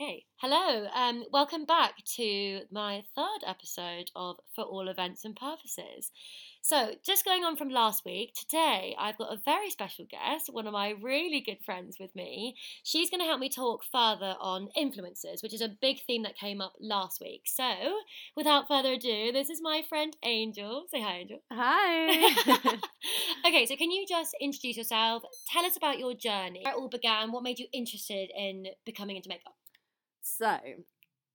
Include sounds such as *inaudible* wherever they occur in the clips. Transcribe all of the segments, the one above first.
Okay, hello. Um, welcome back to my third episode of For All Events and Purposes. So, just going on from last week, today I've got a very special guest, one of my really good friends with me. She's going to help me talk further on influencers, which is a big theme that came up last week. So, without further ado, this is my friend Angel. Say hi, Angel. Hi. *laughs* *laughs* okay, so can you just introduce yourself? Tell us about your journey, where it all began, what made you interested in becoming into makeup? So,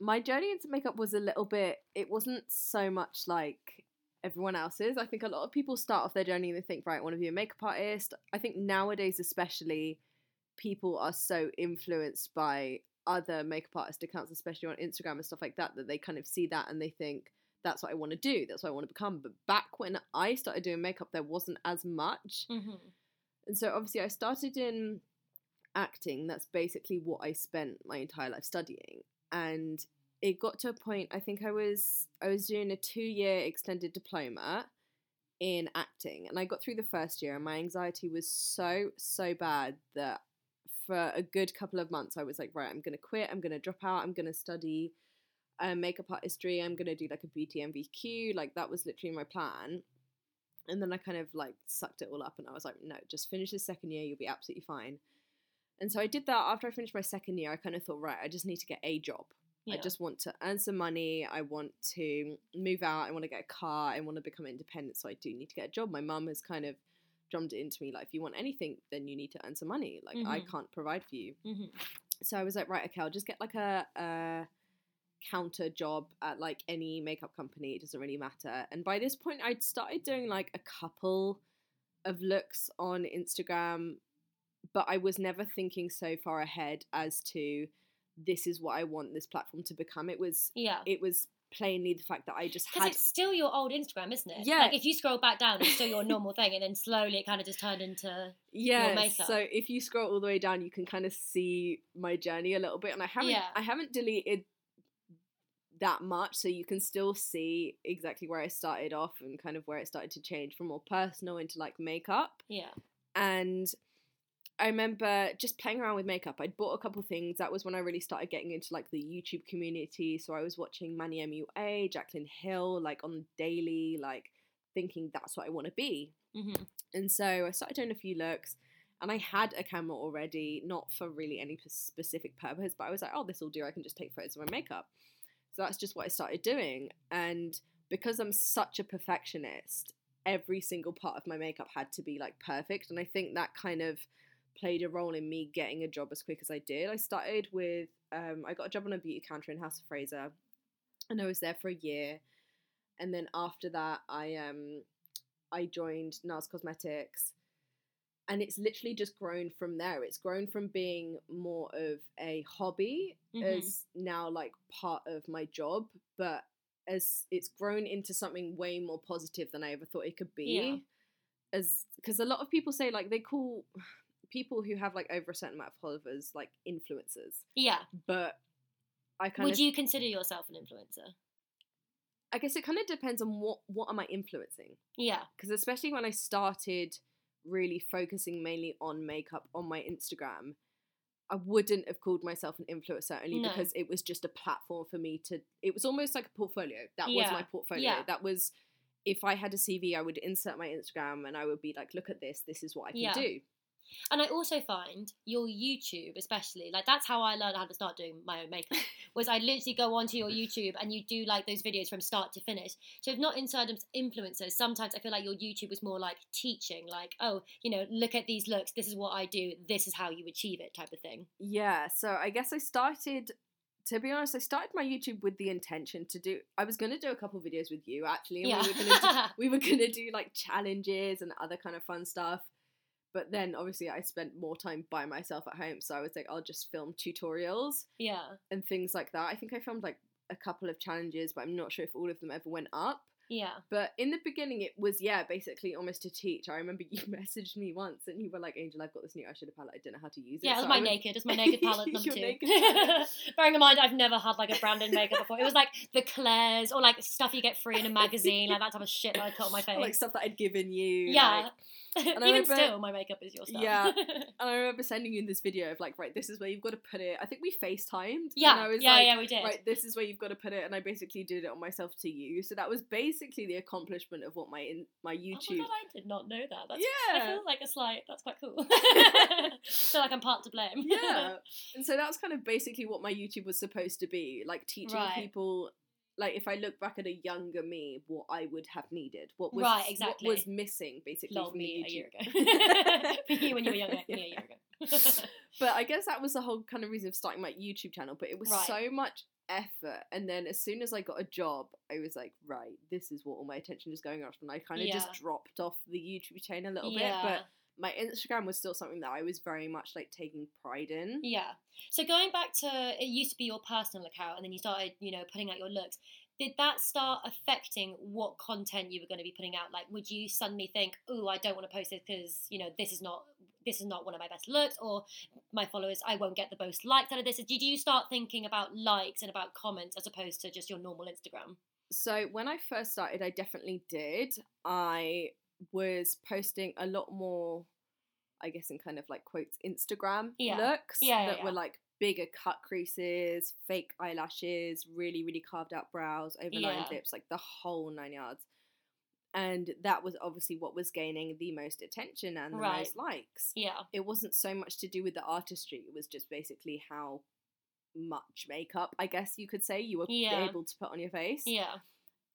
my journey into makeup was a little bit, it wasn't so much like everyone else's. I think a lot of people start off their journey and they think, right, I want to be a makeup artist. I think nowadays, especially, people are so influenced by other makeup artist accounts, especially on Instagram and stuff like that, that they kind of see that and they think, that's what I want to do. That's what I want to become. But back when I started doing makeup, there wasn't as much. Mm-hmm. And so obviously I started in acting. That's basically what I spent my entire life studying. And it got to a point I think I was I was doing a 2-year extended diploma in acting and I got through the first year and my anxiety was so so bad that for a good couple of months I was like right I'm to quit I'm to drop out I'm to study um, makeup artistry I'm to do like a beauty NVQ like that was literally my plan and then I kind of like sucked it all up and I was like no just finish the second year you'll be absolutely fine and so I did that after I finished my second year. I kind of thought, right, I just need to get a job. Yeah. I just want to earn some money. I want to move out. I want to get a car. I want to become independent. So I do need to get a job. My mum has kind of drummed it into me like, if you want anything, then you need to earn some money. Like, I Mhm. can't provide for you. Mm-hmm. So I was like, right, okay, I'll just get like a, a counter job at like any makeup company. It doesn't really matter. And by this point, I'd started doing like a couple of looks on Instagram, but I was never thinking so far ahead as to this is what I want this platform to become. It was Yeah. it was plainly the fact that I just Because had it's still your old Instagram, isn't it? Yeah. Like if you scroll back down, it's still your normal thing, and then *laughs* slowly it kind of just turned into. yeah. makeup. So if you scroll all the way down, you can kind of see my journey a little bit, and I haven't Yeah. I haven't deleted that much, so you can still see exactly where I started off and kind of where it started to change from more personal into like makeup. Yeah. and I remember just playing around with makeup. I'd bought a couple things. That was when I really started getting into like the YouTube community. So I was watching Manny MUA, Jaclyn Hill, like on daily, like thinking that's what I want to be. Mm-hmm. And so I started doing a few looks, and I had a camera already, not for really any p- specific purpose, but I was like, oh, this will do. I can just take photos of my makeup. So that's just what I started doing. And because I'm such a perfectionist, every single part of my makeup had to be like perfect. And I think that kind of played a role in me getting a job as quick as I did. I started with, um, I got a job on a beauty counter in House of Fraser, and I was there for a year. And then after that, I um, I joined NARS Cosmetics, and it's literally just grown from there. It's grown from being more of a hobby Mhm. as now like part of my job, but as it's grown into something way more positive than I ever thought it could be. Yeah. As because a lot of people say like they call people who have like over a certain amount of followers like influencers, Yeah. but I kind of. Would of you consider yourself an influencer? I guess it kind of depends on what what am I influencing. Yeah. because especially when I started really focusing mainly on makeup on my Instagram, I wouldn't have called myself an influencer only No. because it was just a platform for me to. It was almost like a portfolio. That was my portfolio. Yeah. That was if I had a CV, I would insert my Instagram and I would be like, "Look at this. This is what I can Yeah. do." And I also find your YouTube, especially, like that's how I learned how to start doing my own makeup. *laughs* was I literally go onto your YouTube and you do like those videos from start to finish. So if not inside of influencers, sometimes I feel like your YouTube was more like teaching, like, oh, you know, look at these looks. This is what I do. This is how you achieve it, type of thing. Yeah, so I guess I started to be honest, I started my YouTube with the intention to do I was gonna do a couple videos with you actually, and Yeah. we were do, we were gonna do like challenges and other kind of fun stuff. But then obviously I spent more time by myself at home, so I was like, I'll just film tutorials yeah. and things like that. I think I filmed like a couple of challenges, but I'm not sure if all of them ever went up. Yeah. But in the beginning, it was yeah, basically almost to teach. I remember *laughs* you messaged me once, and you were like, "Angel, I've got this new eyeshadow palette. I don't know how to use it." Yeah, it was So my I naked. It's my naked palette *laughs* number two. *laughs* Bearing in mind, I've never had like a branded makeup before. It was like the Claire's or like stuff you get free in a magazine, like that type of shit that I put on my face. like stuff that I'd given you. Yeah. like- *laughs* Even remember- still, my makeup is your stuff. Yeah. *laughs* And I remember sending you this video of like, right, this is where you've got to put it. I think we FaceTimed. yeah, And I was yeah, like, yeah, we did. right, this is where you've got to put it. And I basically did it on myself to you. So that was basically the accomplishment of what my in, my Oh YouTube. my god, I did not know that. That's, yeah. I feel like a slight. That's quite cool. *laughs* feel like I'm part to blame. yeah. And so that's kind of basically what my YouTube was supposed to be like teaching Right. people. Like if I look back at a younger me, what I would have needed, what was Right, exactly. what was missing, basically Lol, from me the a year ago. *laughs* For you when you were *laughs* younger, me a year *laughs* ago. But I guess that was the whole kind of reason of starting my YouTube channel. But it was Right. so much effort, and then as soon as I got a job, I was like, right, this is what all my attention is going off, and I kind of just dropped off the YouTube chain a little yeah. bit. But my Instagram was still something that I was very much like taking pride in. Yeah. So going back to it used to be your personal account and then you started, you know, putting out your looks. Did that start affecting what content you were going to be putting out? Like would you suddenly think, "Oh, I don't want to post this because, you know, this is not this is not one of my best looks or my followers I won't get the most likes out of this." Did you start thinking about likes and about comments as opposed to just your normal Instagram? So when I first started, I definitely did. I was posting a lot more, I guess, in kind of like quotes, Instagram Yeah. looks Yeah, that yeah. were like bigger cut creases, fake eyelashes, really, really carved out brows, overlined lips, like the whole nine yards. And that was obviously what was gaining the most attention and the Right. most likes. Yeah. It wasn't so much to do with the artistry, it was just basically how much makeup, I guess you could say, you were able to put on your face Yeah.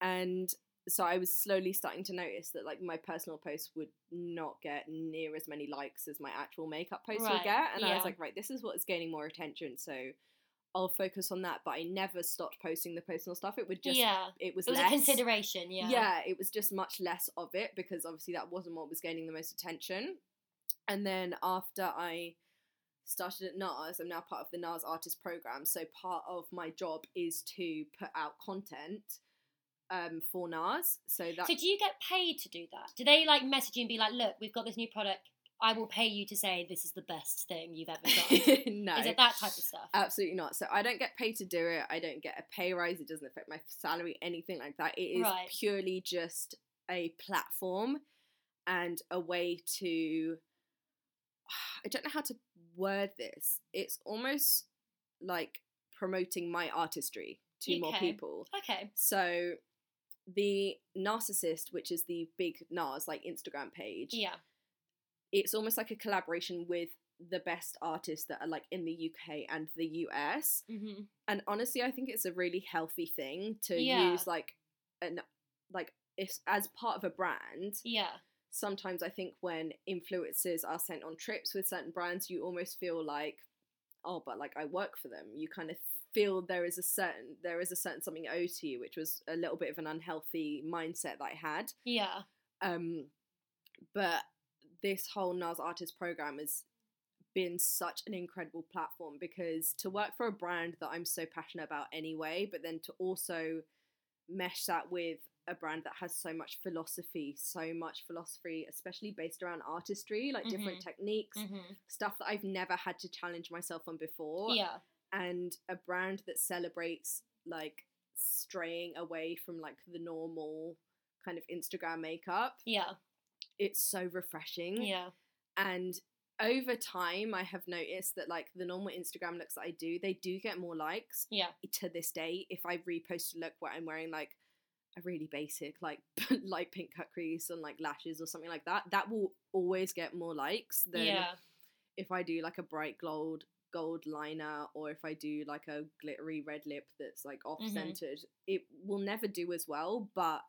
and so I was slowly starting to notice that like my personal posts would not get near as many likes as my actual makeup posts would get, and I was like, right, this is what's gaining more attention, so I'll focus on that. But I never stopped posting the personal stuff. It would just, yeah. it was It was less. a consideration, yeah. Yeah, it was just much less of it because obviously that wasn't what was gaining the most attention. And then after I started at NARS, I'm now part of the NARS Artist Program. So part of my job is to put out content um, for NARS. So that So do you get paid to do that? Do they like message you and be like, "Look, we've got this new product. I will pay you to say this is the best thing you've ever tried." *laughs* no, Is it that type of stuff? absolutely not. So I don't get paid to do it. I don't get a pay rise. It doesn't affect my salary, anything like that. It is Right. purely just a platform and a way to. *sighs* I don't know how to word this. It's almost like promoting my artistry to more people. Okay. So the NARSissist, which is the big NARS like Instagram page, Yeah. it's almost like a collaboration with the best artists that are like in the UK and the US. hmm And honestly, I think it's a really healthy thing to Yeah. use like an like if as part of a brand. Yeah. Sometimes I think when influencers are sent on trips with certain brands, you almost feel like, oh, but like I work for them. You kind of feel there is a certain there is a certain something owed to you, which was a little bit of an unhealthy mindset that I had. Yeah. Um, but this whole NARS artist program has been such an incredible platform because to work for a brand that I'm so passionate about anyway, but then to also mesh that with a brand that has so much philosophy, so much philosophy, especially based around artistry, like different techniques, hmm stuff that I've never had to challenge myself on before Yeah. And a brand that celebrates like straying away from like the normal kind of Instagram makeup. Yeah. It's so refreshing. Yeah. And over time, I have noticed that like the normal Instagram looks that I do, they do get more likes Yeah. to this day. If I repost a look where I'm wearing like a really basic like *laughs* light pink cut crease and like lashes or something like that, that will always get more likes than Yeah. if I do like a bright gold gold liner or if I do like a glittery red lip that's like mm-hmm. off centered, it will never do as well. But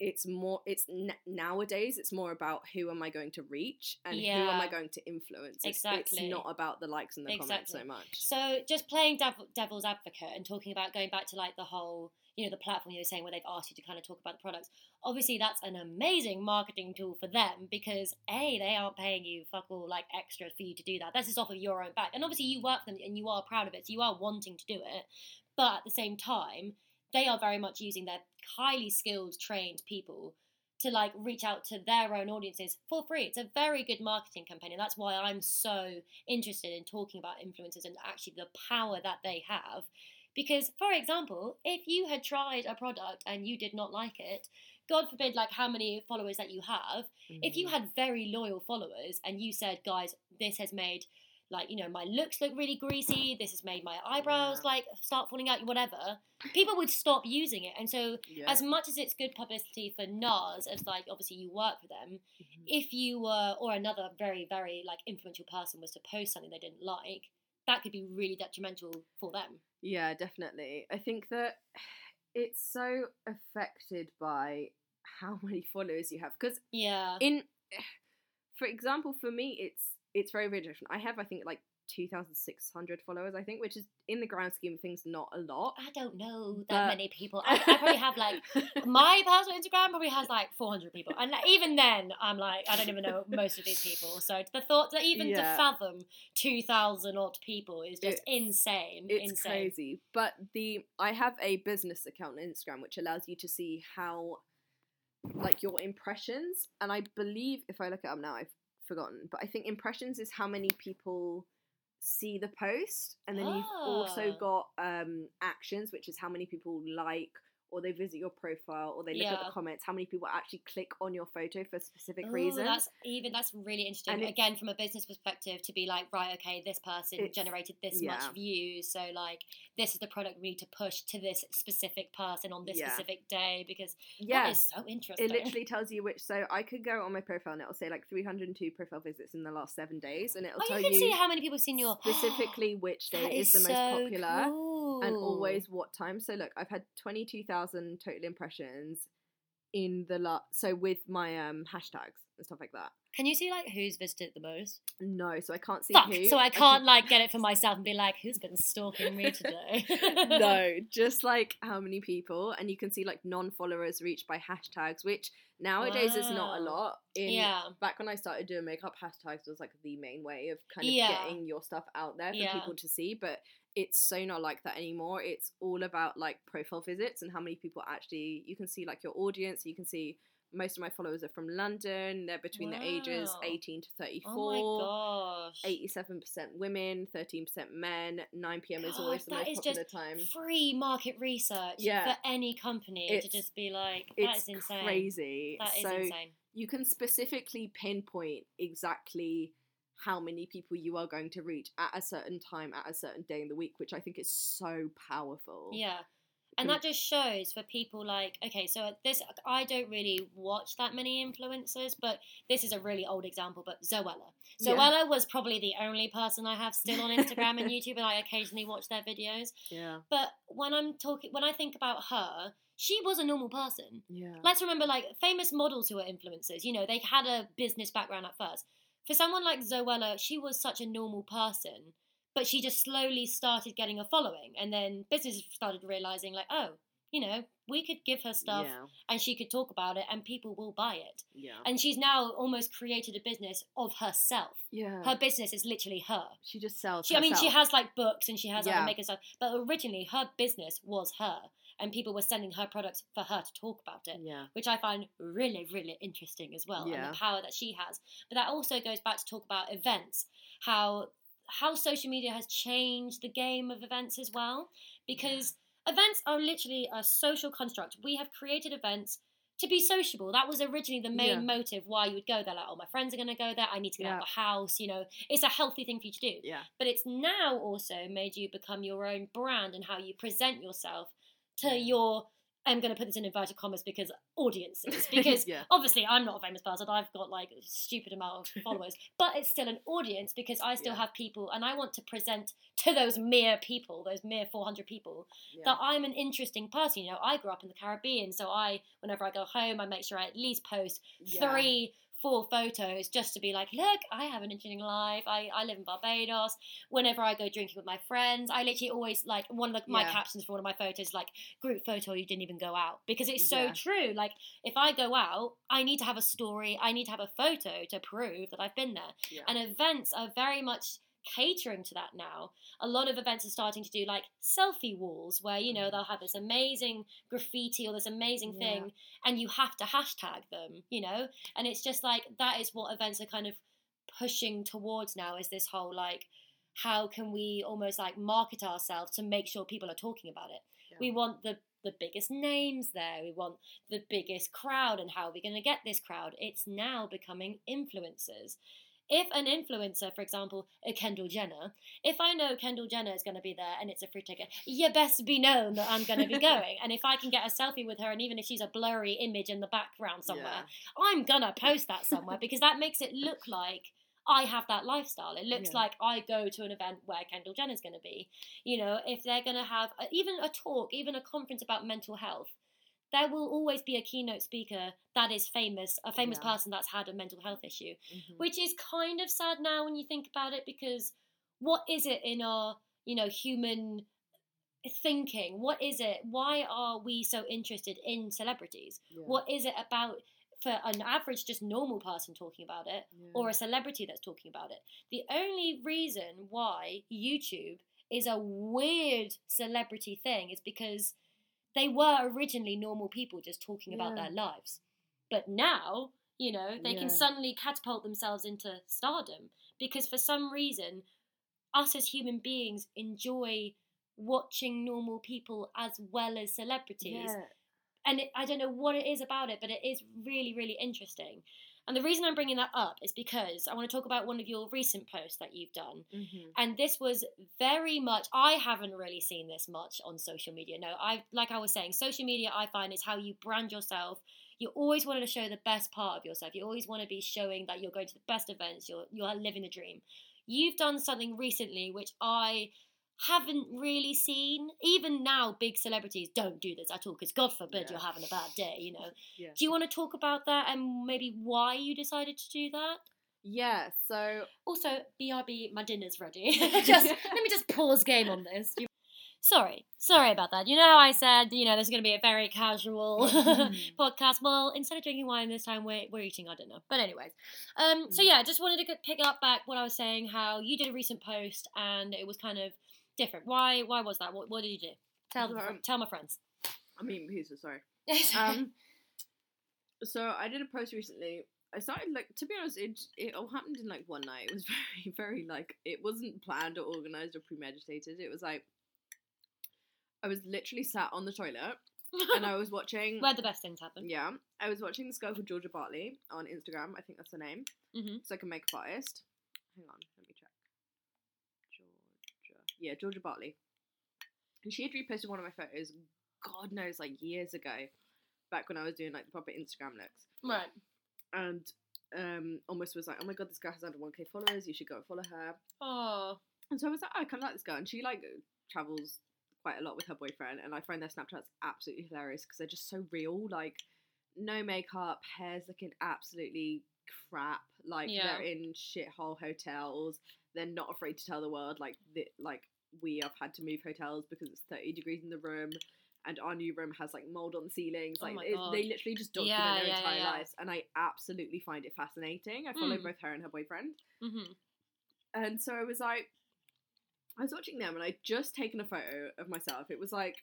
it's more. It's n- nowadays. It's more about who am I going to reach and who am I going to influence. It's, Exactly. It's not about the likes and the comments so much. So just playing devil, devil's advocate and talking about going back to like the whole, you know, the platform you were saying where they've asked you to kind of talk about the products. Obviously, that's an amazing marketing tool for them because a they aren't paying you fuck all like extra for you to do that. This is off of your own back, and obviously you work for them and you are proud of it, so you are wanting to do it. But at the same time, they are very much using their highly skilled, trained people to like reach out to their own audiences for free. It's a very good marketing campaign, and that's why I'm so interested in talking about influencers and actually the power that they have. Because, for example, if you had tried a product and you did not like it, God forbid, like how many followers that you have, if you Mhm. had very loyal followers and you said, guys, this has made like you know my looks look really greasy this has made my eyebrows Yeah. like start falling out whatever people would stop using it and so yeah. as much as it's good publicity for NARS as like obviously you work for them Mhm. if you were or another very very like influential person was to post something they didn't like that could be really detrimental for them Yeah, definitely. I think that *sighs* it's so affected by how *laughs* many followers you have. Because yeah in, *sighs* for example, for me, it's it's very very different. I have I think like two thousand six hundred followers. I think, which is in the grand scheme of things not a lot. I don't know that But- many people. I, I probably have like *laughs* my personal Instagram probably has like 400 people, and even then, I'm like I don't even know most of these people. So the thought that even to fathom 2,000 odd people is just insane. It's insane. crazy. But the I have a business account on Instagram which allows you to see how like your impressions and I believe if I look it up now I've forgotten, but I think impressions is how many people see the post and then you've also Ah. got um actions which is how many people like or they visit your profile or they look at the comments how many people actually click on your photo for specific Ooh, reasons That's even that's really interesting. And Again, from a business perspective, to be like, right, okay, this person generated this yeah. much views, so like this is the product we need to push to this specific person on this Yeah. specific day because yeah that is so interesting. It literally tells you which. So I could go on my profile and it'll say like 302 profile visits in the last seven days, and it'll Oh, tell you can see how many people have seen your *gasps* specifically which day is the most popular cool. and always what time. So look, I've had 22,000 total impressions in the last. So with my um hashtags and stuff like that. Can you see like who's visited the most? No, so I can't see Fuck. who. So I can't like get it for myself and be like, who's been stalking me today? *laughs* no, *laughs* just like how many people, and you can see like non-followers reached by hashtags, which nowadays it's not a lot. In yeah. back when I started doing makeup, hashtags was like the main way of kind of Yeah. getting your stuff out there for Yeah. people to see. But it's so not like that anymore. It's all about like profile visits and how many people actually you can see like your audience. You can see most of my followers are from London. They're between the ages 18 to 34. Oh my gosh. 87% women, 13% men. 9 p.m. is always the most popular time. Free market research Yeah. for any company to just be like, that It's is insane. crazy. That is so insane. you can specifically pinpoint exactly how many people you are going to reach at a certain time at a certain day in the week, which I think is so powerful. Yeah. And that just shows for people like, okay, so this, I don't really watch that many influencers, but this is a really old example, but Zoella. Yeah. Zoella was probably the only person I have still on Instagram and *laughs* YouTube, and I occasionally watch their videos. Yeah. But when I'm talking, when I think about her, she was a normal person. Yeah. Let's remember, like, famous models who are influencers, you know, they had a business background at first. For someone like Zoella, she was such a normal person, but she just slowly started getting a following. And then businesses started realizing, like, oh, you know, we could give her stuff Yeah. and she could talk about it and people will buy it. Yeah. And she's now almost created a business of herself. yeah. Her business is literally her. she just sells. She, I mean, she has like books and she has other Yeah. makeup stuff, but originally her business was her, and people were sending her products for her to talk about it, Yeah. which I find really, really interesting as well, and the power that she has. But that also goes back to talk about events, how how social media has changed the game of events as well, because events are literally a social construct. We have created events. To be sociable, that was originally the main Yeah. motive why you would go there. Like, oh, my friends are going to go there. I need to get out of the house. You know, it's a healthy thing for you to do Yeah. but it's now also made you become your own brand and how you present yourself to Yeah. your I'm going to put this in inverted commas because audiences *laughs* because yeah. obviously I'm not a famous person I've got like a stupid amount of *laughs* followers but it's still an audience because I still Yeah. have people and I want to present to those mere people those mere 400 people Yeah. that I'm an interesting person you know I grew up in the Caribbean so I whenever I go home I make sure I at least post three four photos just to be like look i have an interesting life i, I live in barbados whenever i go drinking with my friends i literally always like one of the, my Yeah. captions for one of my photos like group photo you didn't even go out because it's so Yeah. true like if i go out i need to have a story i need to have a photo to prove that i've been there Yeah. and events are very much catering to that now a lot of events are starting to do like selfie walls where you know Mm. they'll have this amazing graffiti or this amazing Yeah. thing and you have to hashtag them you know and it's just like that is what events are kind of pushing towards now is this whole like how can we almost like market ourselves to make sure people are talking about it Yeah. We want the the biggest names there. We want the biggest crowd, and how are we going to get this crowd? It's now becoming influencers. If an influencer, for example, a Kendall Jenner, if I know Kendall Jenner is going to be there and it's a free ticket, you best be known that I'm going to be *laughs* going. and if I can get a selfie with her, and even if she's a blurry image in the background somewhere, I'm going to post that somewhere because that makes it look like I have that lifestyle. It looks Yeah. like I go to an event where Kendall Jenner's going to be. You know, if they're going to have a, even a talk, even a conference about mental health, there will always be a keynote speaker that is famous, a famous Yeah. person that's had a mental health issue, Mhm. which is kind of sad now when you think about it because what is it in our, you know, human thinking? What is it? Why are we so interested in celebrities? Yeah. What is it about for an average, just normal person talking about it, Yeah. or a celebrity that's talking about it? The only reason why YouTube is a weird celebrity thing is because they were originally normal people just talking about Yeah. their lives. But now, you know, they can suddenly catapult themselves into stardom because for some reason, us as human beings enjoy watching normal people as well as celebrities Yeah. and it, I don't know what it is about it, but it is really, really interesting. And the reason I'm bringing that up is because I want to talk about one of your recent posts that you've done. Mhm. And this was very much, I haven't really seen this much on social media. No, I, like I was saying, social media I find is how you brand yourself. You always want to show the best part of yourself. You always want to be showing that you're going to the best events, you're, you're living the dream. You've done something recently which I haven't really seen. Even now, big celebrities don't do this at all because God forbid Yeah. you're having a bad day, you know. *laughs* Yeah. Do you want to talk about that and maybe why you decided to do that? Yeah. So Also, BRB, my dinner's ready. *laughs* *laughs* just let me just pause game on this. You- Sorry, sorry about that. You know, how I said you know this is going to be a very casual Mhm. podcast. Well, instead of drinking wine this time, we're we're eating our dinner. But anyways, um, so Mm. yeah, just wanted to pick up back what I was saying. How you did a recent post and it was kind of different. Why why was that? What what did you do? Tell them, Um, tell my friends. I mean, pizza. Sorry. *laughs* Um. so I did a post recently. I started like to be honest, it it all happened in like one night. It was *laughs* very very like it wasn't planned or organized or premeditated. It was like I was literally sat on the toilet and I *laughs* was watching. Where the best things happen. Yeah, I was watching this girl called Georgia Bartley on Instagram. I think that's her name. hmm It's like a makeup artist. Hang on, let me check. Georgia. Yeah, Georgia Bartley. And she had reposted one of my photos, God knows, like years ago, back when I was doing like the proper Instagram looks. Right. And um, almost was like, oh my god, this girl has under 1k followers, you should go and follow her. Oh. And so I was like, oh, I kind of like this girl. And she like travels quite a lot with her boyfriend. And I find their Snapchats absolutely hilarious because they're just so real. Like, no makeup, hair's looking absolutely crap. Like, Yeah. they're in shithole hotels. They're not afraid to tell the world, like, the, like we have had to move hotels because it's 30 degrees in the room. And our new room has like mold on the ceilings. Oh Like my it- they literally just document Yeah, their yeah, entire yeah. lives, and I absolutely find it fascinating. I follow Mm. both her and her boyfriend. hmm And so I was like, I was watching them and I'd just taken a photo of myself. It was like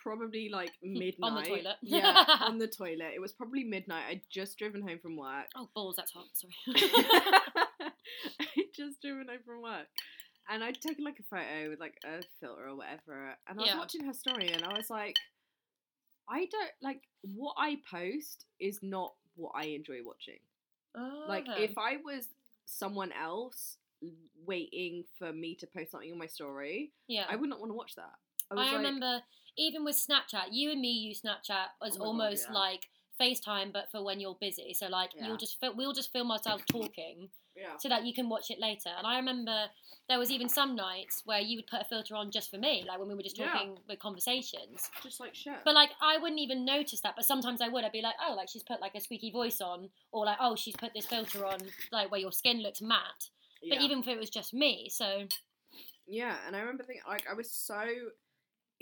probably like midnight. *laughs* On the toilet. yeah, *laughs* on the toilet. It was probably midnight. I'd just driven home from work. Oh balls, that's hot. Sorry. *laughs* Just driven home from work. And I'd taken like a photo with like a filter or whatever. And I was Yeah. watching her story and I was like, I don't like what I post is not what I enjoy watching. Oh, like Okay. if I was someone else waiting for me to post something on my story, yeah. I would not want to watch that. I, I like, remember even with Snapchat, you and me use Snapchat as Oh my God, almost yeah. like FaceTime, but for when you're busy. So like Yeah. you'll just fil- we'll just film ourselves *coughs* talking yeah, so that you can watch it later. And I remember there was even some nights where you would put a filter on just for me, like when we were just Yeah. talking with conversations. just like shit. But like I wouldn't even notice that, but sometimes I would. I'd be like, oh, like she's put like a squeaky voice on, or like oh, she's put this filter on, like where your skin looks matte. yeah. But even if it was just me, so yeah, and I remember thinking like I was so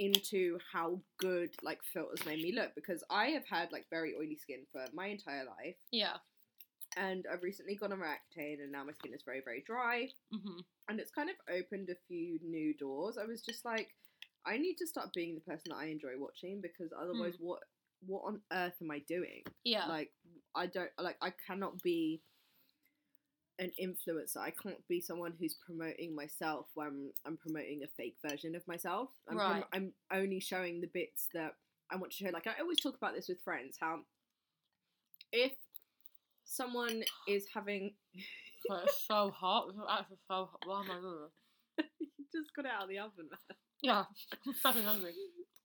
into how good like filters made me look because I have had like very oily skin for my entire life, yeah. and I've recently gone on Roaccutane, and now my skin is very very dry. hmm and it's kind of opened a few new doors. I was just like, I need to start being the person that I enjoy watching because otherwise, what what on earth am I doing? Yeah. Like, I don't like I cannot be an influencer. I can't be someone who's promoting myself when I'm promoting a fake version of myself. I'm, Right. I'm only showing the bits that I want to show. Like I always talk about this with friends. How if someone is having *laughs* it's so hot. It's actually so hot. Why am I *laughs* you just got it out of the oven, man. Yeah, *laughs* I'm fucking hungry.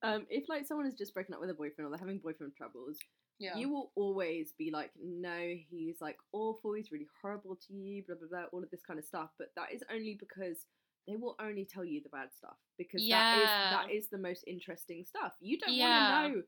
Um, if like someone has just broken up with a boyfriend or they're having boyfriend troubles, Yeah. you will always be like, no, he's like awful, he's really horrible to you, blah blah blah, all of this kind of stuff. But that is only because they will only tell you the bad stuff because that Yeah. is that is the most interesting stuff. You don't Yeah. want to know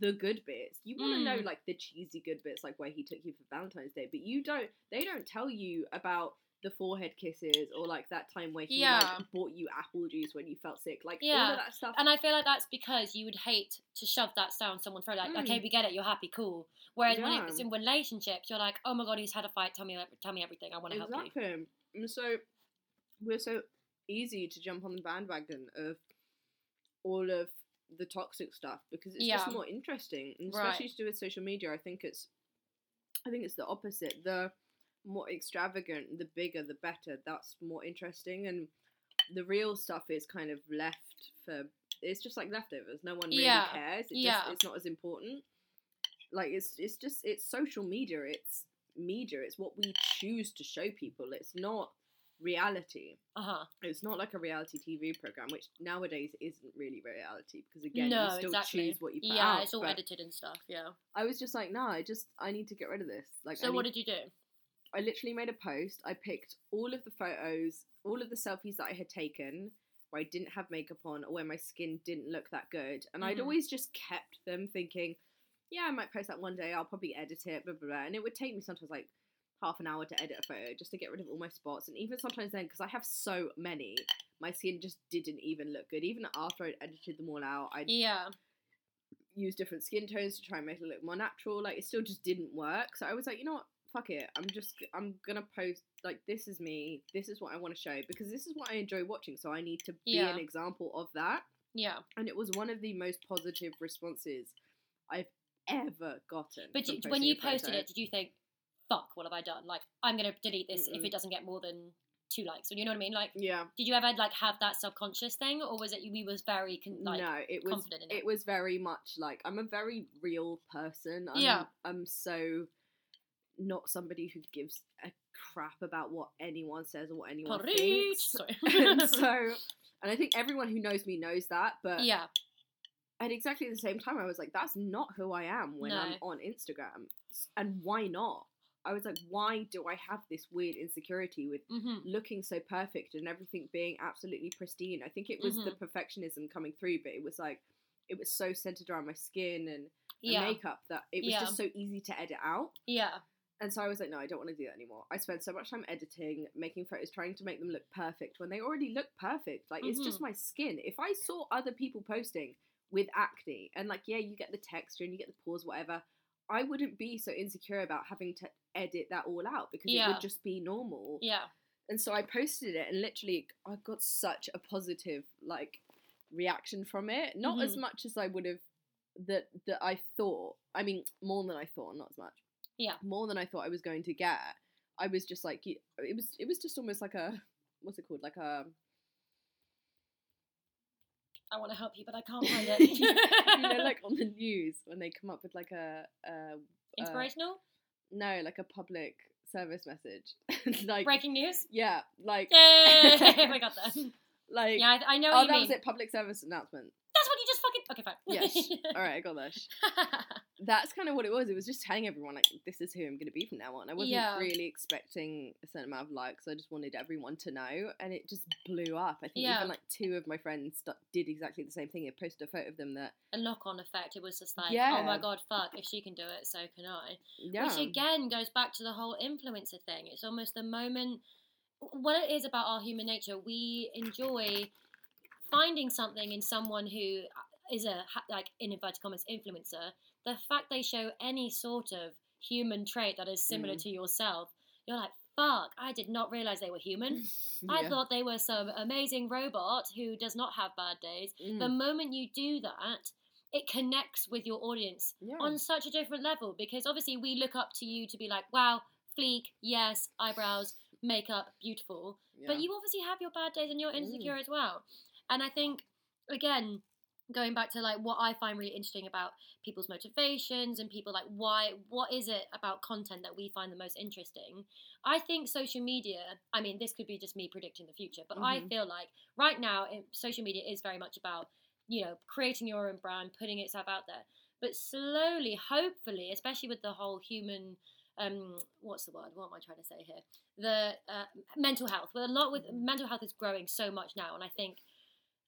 the good bits. You want to know Mm. like the cheesy good bits, like where he took you for Valentine's Day. But you don't. They don't tell you about the forehead kisses or like that time where he Yeah. like bought you apple juice when you felt sick. Like all Yeah. of that stuff. And I feel like that's because you would hate to shove that down someone's throat. Like, okay, Mm. we get it, you're happy, cool. Whereas when it's in relationships, you're like, oh my god, he's had a fight. Tell me, tell me everything. I want to help you. Exactly. And so we're so easy to jump on the bandwagon of all of the toxic stuff because it's Yeah. just more interesting. And Right. especially to do with social media, I think it's I think it's the opposite. The more extravagant, the bigger, the better. That's more interesting and the real stuff is kind of left for it's just like leftovers. No one really Yeah. cares. It Yeah. just it's not as important. Like it's it's just it's social media. It's media. It's what we choose to show people. It's not reality. Uh huh. It's not like a reality TV program, which nowadays isn't really reality because again, No, you still exactly. choose what you put Yeah, out. it's all edited and stuff. Yeah. I was just like, nah, I just I need to get rid of this. Like, So I what need- did you do? I literally made a post. I picked all of the photos, all of the selfies that I had taken where I didn't have makeup on or where my skin didn't look that good. And I'd Mhm. always just kept them thinking, yeah, I might post that one day. I'll probably edit it, blah, blah, blah. And it would take me sometimes like half an hour to edit a photo just to get rid of all my spots. And even sometimes then, because I have so many, my skin just didn't even look good. Even after I'd edited them all out, I'd Yeah. use different skin tones to try and make it look more natural. Like it still just didn't work. So I was like, you know what? Fuck it. I'm just I'm gonna post like this is me. This is what I want to show because this is what I enjoy watching. So I need to be Yeah. an example of that. Yeah. And it was one of the most positive responses I've ever gotten. But you, when you posted it, did you think, "Fuck, what have I done? Like, I'm gonna delete this if Mm-mm. it doesn't get more than two likes." And you know what I mean? Like, yeah, did you ever like have that subconscious thing, or was it we was very con- like no, it was confident in it? it was very much like I'm a very real person. I'm, Yeah. I'm so not somebody who gives a crap about what anyone says or what anyone Preach! thinks. Sorry. *laughs* and *laughs* so, and I think everyone who knows me knows that. But yeah, at exactly the same time, I was like, that's not who I am when I'm on Instagram. And why not? I was like, why do I have this weird insecurity with hmm looking so perfect and everything being absolutely pristine? I think it was the Mm-hmm. perfectionism coming through, but it was like, it was so centered around my skin and, and yeah, makeup that it was Yeah. just so easy to edit out. yeah, And so I was like, no, I don't want to do that anymore. I spend so much time editing, making photos, trying to make them look perfect when they already look perfect. Like, it's Mm-hmm. just my skin. If I saw other people posting with acne and, like, yeah, you get the texture and you get the pores, whatever, I wouldn't be so insecure about having to edit that all out because it would just be normal. yeah, And so I posted it and literally I got such a positive, like, reaction from it. Not as Mhm. much as I would have that that I thought. I mean, more than I thought, not as much yeah, more than I thought I was going to get. I was just like, it was, it was just almost like a, *laughs* what's it called, like a, I want to help you, but I can't find it. *laughs* you know, *laughs* like on the news when they come up with like a, a Inspirational, no, like a public service message, like breaking news. yeah, like Yay! I got that. like Yeah, I, I know oh, that you was it, public service announcement. That's what you just fucking. Okay, fine. Yes. All right, I got that. That's kind of what it was. It was just telling everyone like this is who I'm going to be from now on. I wasn't Yeah. really expecting a certain amount of likes. I just wanted everyone to know, and it just blew up. I think Yeah. even like two of my friends st- did exactly the same thing. They posted a photo of them that a knock-on effect. It was just like, oh my god, fuck! If she can do it, so can I. yeah, Which again goes back to the whole influencer thing. It's almost the moment. What it is about our human nature, we enjoy finding something in someone who is a like in inverted commas influencer. The fact they show any sort of human trait that is similar Mm. to yourself, you're like, fuck! I did not realize they were human. *laughs* I thought they were some amazing robot who does not have bad days. Mm. The moment you do that, it connects with your audience yeah. on such a different level because obviously we look up to you to be like, wow, fleek, yes, eyebrows, makeup beautiful, Yeah. but you obviously have your bad days and you're insecure as well. And I think again, going back to like what I find really interesting about people's motivations and people like why what is it about content that we find the most interesting? I think social media, I mean this could be just me predicting the future, but I Mhm. feel like right now it, social media is very much about, you know, creating your own brand, putting itself out there. But slowly, hopefully, especially with the whole human um what's the word what am i trying to say here the uh, mental health with a lot with mental health is growing so much now and i think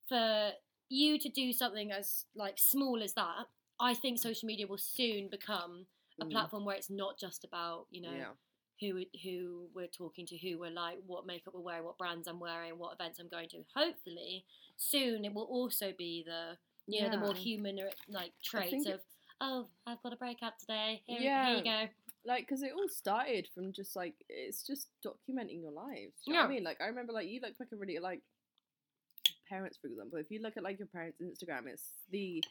for you to do something as like small as that i think social media will soon become a Mm. platform where it's not just about you know Yeah. who who we're talking to who we're like what makeup we're wearing what brands i'm wearing what events i'm going to hopefully soon it will also be the you know the more human uh, like traits of oh i've got a breakup today here, Yeah. here you go like because it all started from just like it's just documenting your lives. Do you know what I mean? Like I remember like you looked like a really like parents, for example. If you look at like your parents' Instagram, it's the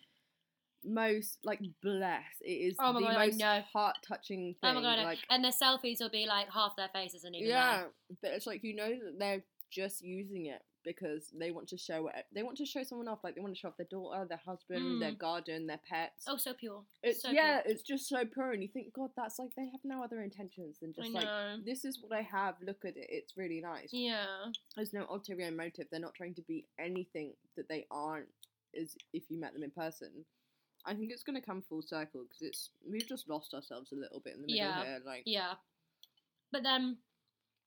most like blessed. It is Oh my the God, most know. heart touching thing. Oh my god! like and the selfies will be like half their faces and even yeah, but it's like you know that they're just using it because they want to show it. They want to show someone off. Like they want to show off their daughter, their husband, their Mm. garden, their pets. Oh, so pure. It's so yeah, it's just so pure, and you think, God, that's like they have no other intentions than Pure. Just like this is what I have. Look at it; it's really nice. Yeah. There's no ulterior motive. They're not trying to be anything that they aren't. As if you met them in person, I think it's going to come full circle because it's we've just lost ourselves a little bit in the middle Yeah. here. Like, Yeah. But then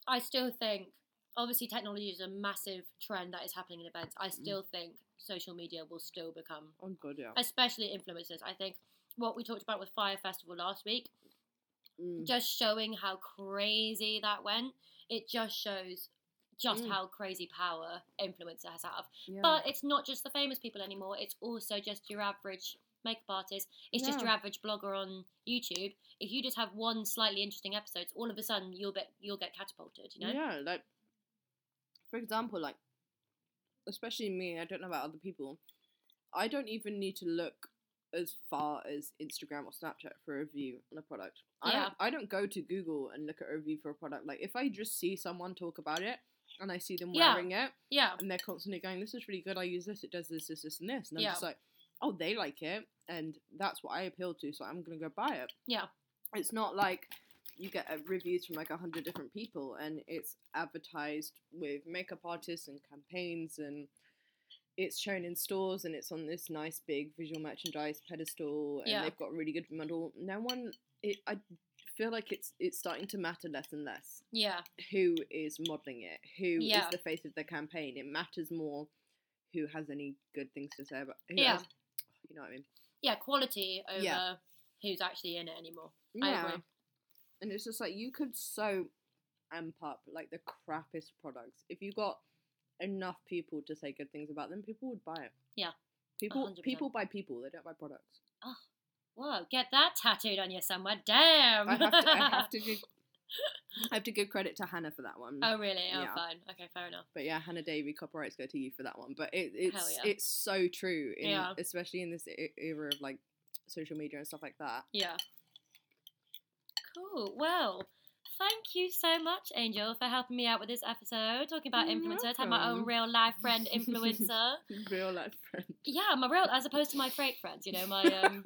I still think obviously technology is a massive trend that is happening in events. Mm. I still think social media will still become oh God, yeah. especially influencers. I think what we talked about with Fyre Festival last week, Mm. just showing how crazy that went, it just shows just Mm. how crazy power influencers have. yeah. But it's not just the famous people anymore. It's also just your average makeup artist. It's just your average blogger on YouTube. If you just have one slightly interesting episode, all of a sudden you'll get you'll get catapulted. You know? Yeah, like for example, like especially me, I don't know about other people. I don't even need to look as far as Instagram or Snapchat for a review on a product. Yeah. I don't I don't go to Google and look at a review for a product. Like if I just see someone talk about it and I see them Yeah. wearing it Yeah. and they're constantly going, This is really good, I use this, it does this, this, this and this and I'm Yeah. just like, Oh, they like it and that's what I appeal to, so I'm gonna go buy it. Yeah. It's not like you get uh, reviews from like a hundred different people and it's advertised with makeup artists and campaigns and it's shown in stores and it's on this nice big visual merchandise pedestal and Yeah. they've got really good model. No one, it, I feel like it's it's starting to matter less and less Yeah. who is modeling it, who is Yeah. the face of the campaign. It matters more who has any good things to say about. Who Yeah. has- you know what I mean? Yeah. Quality over Yeah. who's actually in it anymore. I Yeah. And it's just like you could so amp up like the crappiest products. If you got enough people to say good things about them, people would buy it. Yeah, People 100%. people buy people, they don't buy products. Oh. Whoa, get that tattooed on you somewhere. Damn. I have to I have to give *laughs* I have to give credit to Hannah for that one. oh really? Oh Yeah. fine. Okay, fair enough. But yeah, Hannah Davy copyrights go to you for that one. But it, it's yeah. it's so true, in, Yeah. especially in this era of like social media and stuff like that. Yeah. Cool. Well, thank you so much, Angel, for helping me out with this episode, talking about You're influencers. Have my own real life friend influencer. *laughs* Real life friend. yeah, my real, as opposed to my fake friends. You know, my um,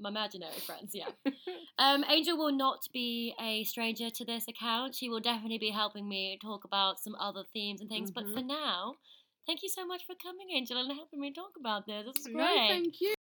my imaginary friends. Yeah. *laughs* Um, Angel will not be a stranger to this account. She will definitely be helping me talk about some other themes and things. But Mhm. for now, thank you so much for coming, Angel, and helping me talk about this. This is great. No, thank you.